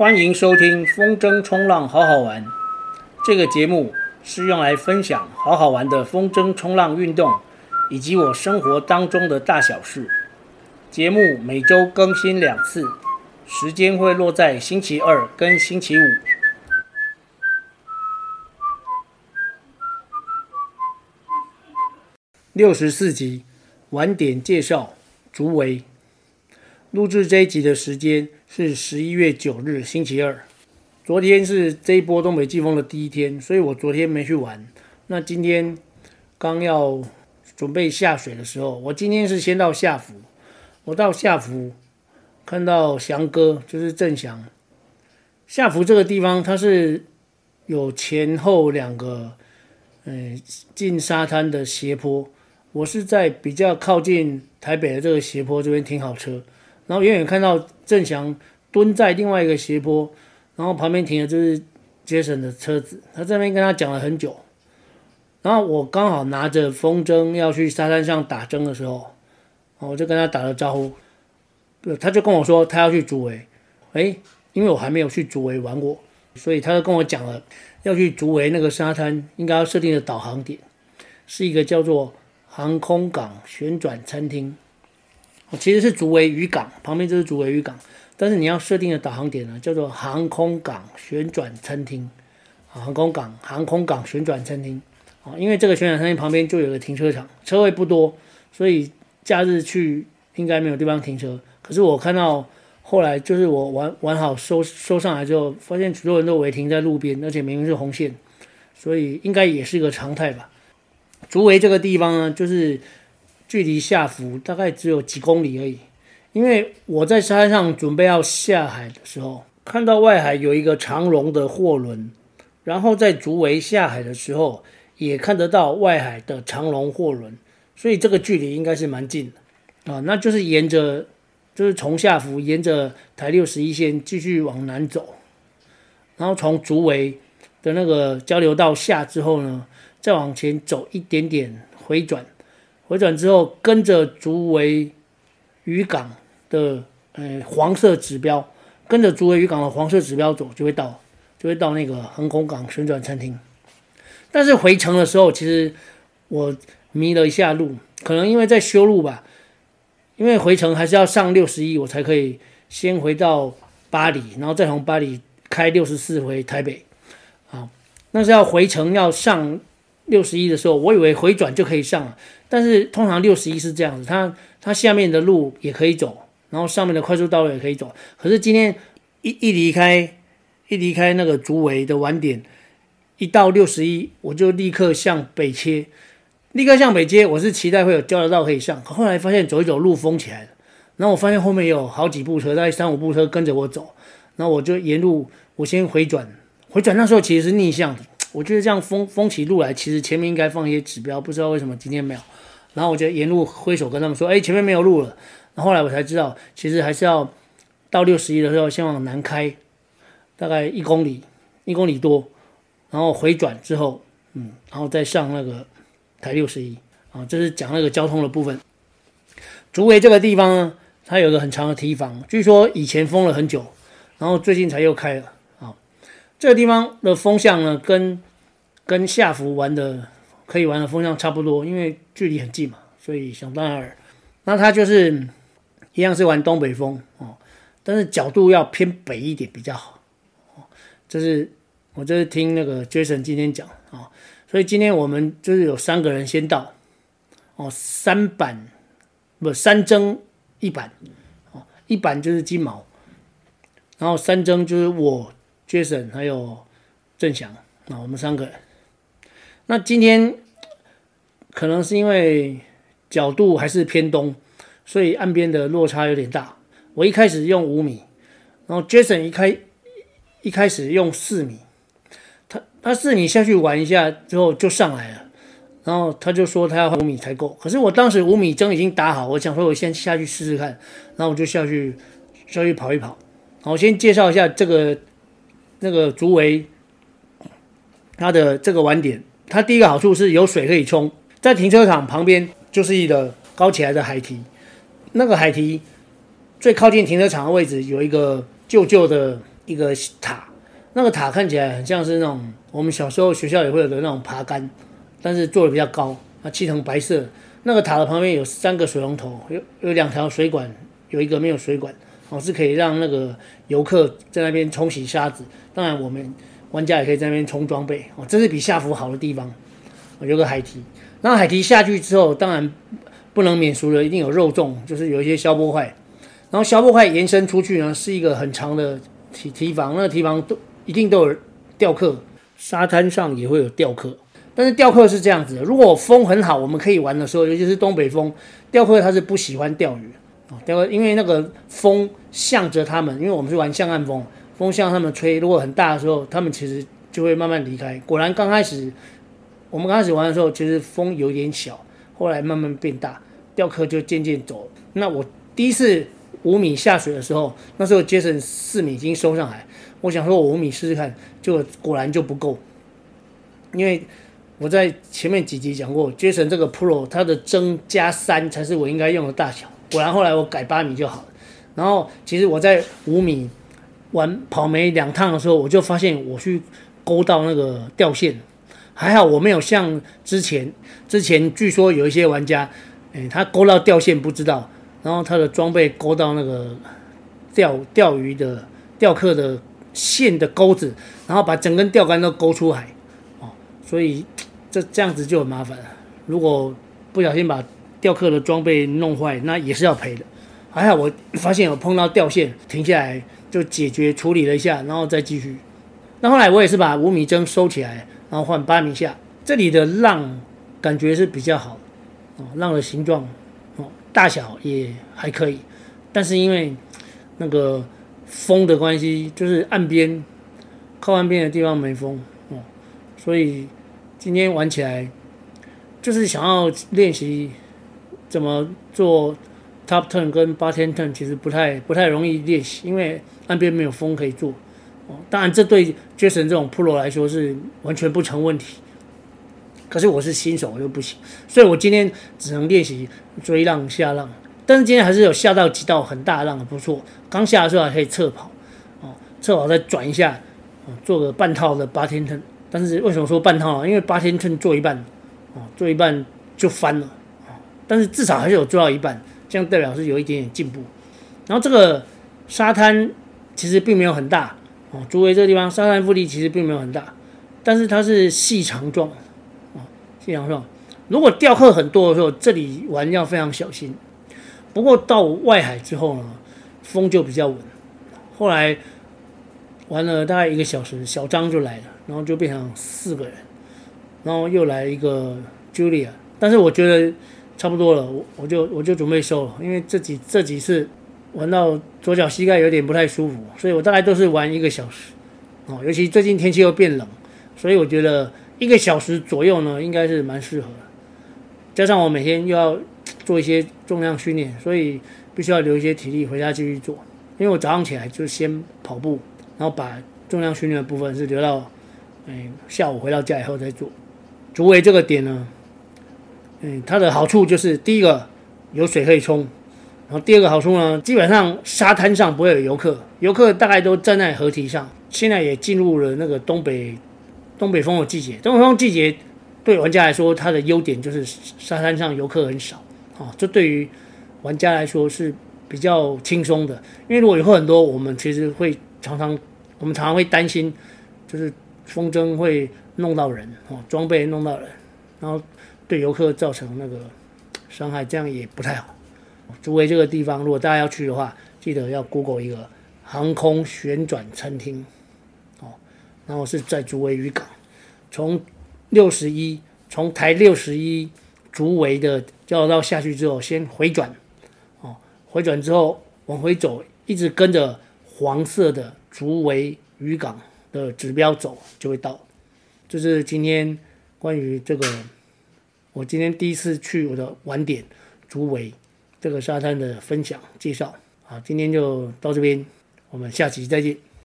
欢迎收听风筝冲浪好好玩。这个节目是用来分享好好玩的风筝冲浪运动，以及我生活当中的大小事。节目每周更新两次，时间会落在星期二跟星期五。六十四集，晚点介绍竹围。录制这一集的时间是十一月九日星期二。昨天是这一波东北季风的第一天，所以我昨天没去玩。那今天刚要准备下水的时候，我今天是先到下福。我到下福看到翔哥，就是郑翔。下福这个地方，它是有前后两个嗯进沙滩的斜坡。我是在比较靠近台北的这个斜坡这边停好车，然后远远看到郑翔蹲在另外一个斜坡，然后旁边停的就是 Jason 的车子，他这边跟他讲了很久，然后我刚好拿着风筝要去沙滩上打针的时候，我就跟他打了招呼，他就跟我说他要去竹围，诶，因为我还没有去竹围玩过，所以他就跟我讲了要去竹围那个沙滩应该要设定的导航点，是一个叫做。航空港旋转餐厅，其实是竹围渔港旁边就是竹围渔港，但是你要设定的导航点呢，叫做航空港旋转餐厅，啊，航空港航空港旋转餐厅，啊，因为这个旋转餐厅旁边就有个停车场，车位不多，所以假日去应该没有地方停车。可是我看到后来就是我玩玩好收收上来之后，发现许多人都违停在路边，而且明明是红线，所以应该也是一个常态吧。竹围这个地方呢，就是距离下福大概只有几公里而已。因为我在沙滩上准备要下海的时候，看到外海有一个长龙的货轮，然后在竹围下海的时候，也看得到外海的长龙货轮，所以这个距离应该是蛮近的啊。那就是沿着，就是从下福沿着台六十一线继续往南走，然后从竹围的那个交流道下之后呢，再往前走一点点，回转，回转之后跟着竹围渔港的呃黄色指标，跟着竹围渔港的黄色指标走，就会到，就会到那个航空港旋转餐厅。但是回程的时候，其实我迷了一下路，可能因为在修路吧，因为回程还是要上六十一，我才可以先回到巴黎，然后再从巴黎开六十四回台北。啊，那是要回程要上。六十一的时候，我以为回转就可以上了，但是通常六十一是这样子，它它下面的路也可以走，然后上面的快速道路也可以走。可是今天一一离开一离开那个竹围的晚点，一到六十一，我就立刻向北切，立刻向北切。我是期待会有交流道可以上，可后来发现走一走路封起来了，然后我发现后面有好几部车，大概三五部车跟着我走，然后我就沿路我先回转，回转那时候其实是逆向的。我觉得这样封封起路来，其实前面应该放一些指标，不知道为什么今天没有。然后我就沿路挥手跟他们说：“哎，前面没有路了。”然后后来我才知道，其实还是要到六十一的时候先往南开，大概一公里，一公里多，然后回转之后，嗯，然后再上那个台六十一啊。这是讲那个交通的部分。竹围这个地方呢，它有个很长的堤防，据说以前封了很久，然后最近才又开了。这个地方的风向呢，跟跟下福玩的可以玩的风向差不多，因为距离很近嘛，所以想当然。那它就是一样是玩东北风哦，但是角度要偏北一点比较好。这是我这是听那个 Jason 今天讲啊，哦，所以今天我们就是有三个人先到哦，三板不三筝一板哦，一板就是金毛，然后三筝就是我。Jason 还有郑翔，那我们三个。那今天可能是因为角度还是偏东，所以岸边的落差有点大。我一开始用五米，然后 Jason 一开一开始用四米，他他四米下去玩一下之后就上来了，然后他就说他要五米才够。可是我当时五米针已经打好，我想说我先下去试试看，然后我就下去下去跑一跑。好，我先介绍一下这个。那个竹围，它的这个晚点，它第一个好处是有水可以冲，在停车场旁边就是一个高起来的海堤，那个海堤最靠近停车场的位置有一个旧旧的一个塔，那个塔看起来很像是那种我们小时候学校也会有的那种爬杆，但是做的比较高，啊，漆成白色。那个塔的旁边有三个水龙头，有有两条水管，有一个没有水管，哦，是可以让那个游客在那边冲洗沙子。当然，我们玩家也可以在那边冲装备，哦，这是比下浮好的地方。有个海堤，然后海堤下去之后，当然不能免俗的，一定有肉粽，就是有一些消波块。然后消波块延伸出去呢，是一个很长的堤堤防，那个堤防都一定都有钓客，沙滩上也会有钓客。但是钓客是这样子的，如果风很好，我们可以玩的时候，尤其是东北风，钓客他是不喜欢钓鱼啊。钓客因为那个风向着他们，因为我们是玩向岸风，风向他们吹，如果很大的时候，他们其实就会慢慢离开。果然刚开始我们刚开始玩的时候，其实风有点小，后来慢慢变大，钓客就渐渐走。那我第一次五米下水的时候，那时候杰森四米已经收上来，我想说我五米试试看，就果果然就不够，因为。我在前面几集讲过，Jason 这个 Pro 它的增加三才是我应该用的大小。果然后来我改八米就好。然后其实我在五米玩跑没两趟的时候，我就发现我去勾到那个钓线，还好我没有像之前之前据说有一些玩家，哎，他勾到钓线不知道，然后他的装备勾到那个钓钓鱼的钓客的线的钩子，然后把整根钓竿都勾出海，哦，所以。这这样子就很麻烦。如果不小心把钓客的装备弄坏，那也是要赔的。还好我发现有碰到掉线，停下来就解决处理了一下，然后再继续。那后来我也是把五米针收起来，然后换八米下。这里的浪感觉是比较好，哦，浪的形状哦，大小也还可以。但是因为那个风的关系，就是岸边靠岸边的地方没风哦，所以。今天玩起来，就是想要练习怎么做 top turn 跟 bottom turn，其实不太不太容易练习，因为岸边没有风可以做。哦，当然这对 Jason 这种 pro 来说是完全不成问题。可是我是新手，我就不行，所以我今天只能练习追浪下浪。但是今天还是有下到几道很大的浪，不错。刚下的时候还可以侧跑，哦，侧跑再转一下，哦，做个半套的八天 turn。但是为什么说半套啊？因为八天 turn 做一半，哦，做一半就翻了，但是至少还是有做到一半，这样代表是有一点点进步。然后这个沙滩其实并没有很大，哦，竹围这个地方沙滩腹地其实并没有很大，但是它是细长状，哦，细长状。如果钓客很多的时候，这里玩要非常小心。不过到外海之后呢，风就比较稳。后来。玩了大概一个小时，小张就来了，然后就变成四个人，然后又来一个 Julia，但是我觉得差不多了，我我就我就准备收了，因为这几这几次玩到左脚膝盖有点不太舒服，所以我大概都是玩一个小时，哦，尤其最近天气又变冷，所以我觉得一个小时左右呢，应该是蛮适合的，加上我每天又要做一些重量训练，所以必须要留一些体力回家继续做，因为我早上起来就先跑步。然后把重量训练的部分是留到，嗯，下午回到家以后再做。竹围这个点呢，嗯，它的好处就是第一个有水可以冲，然后第二个好处呢，基本上沙滩上不会有游客，游客大概都站在河堤上。现在也进入了那个东北东北风的季节，东北风季节对玩家来说，它的优点就是沙滩上游客很少，啊、哦，这对于玩家来说是比较轻松的，因为如果游客很多，我们其实会常常。我们常常会担心，就是风筝会弄到人哦，装备弄到人，然后对游客造成那个伤害，这样也不太好。竹围这个地方，如果大家要去的话，记得要 Google 一个航空旋转餐厅，哦，然后是在竹围渔港，从六十一，从台六十一竹围的交流道下去之后，先回转，哦，回转之后往回走，一直跟着黄色的。竹围渔港的指标走就会到，这是今天关于这个我今天第一次去我的晚点竹围这个沙滩的分享介绍。啊，今天就到这边，我们下期再见。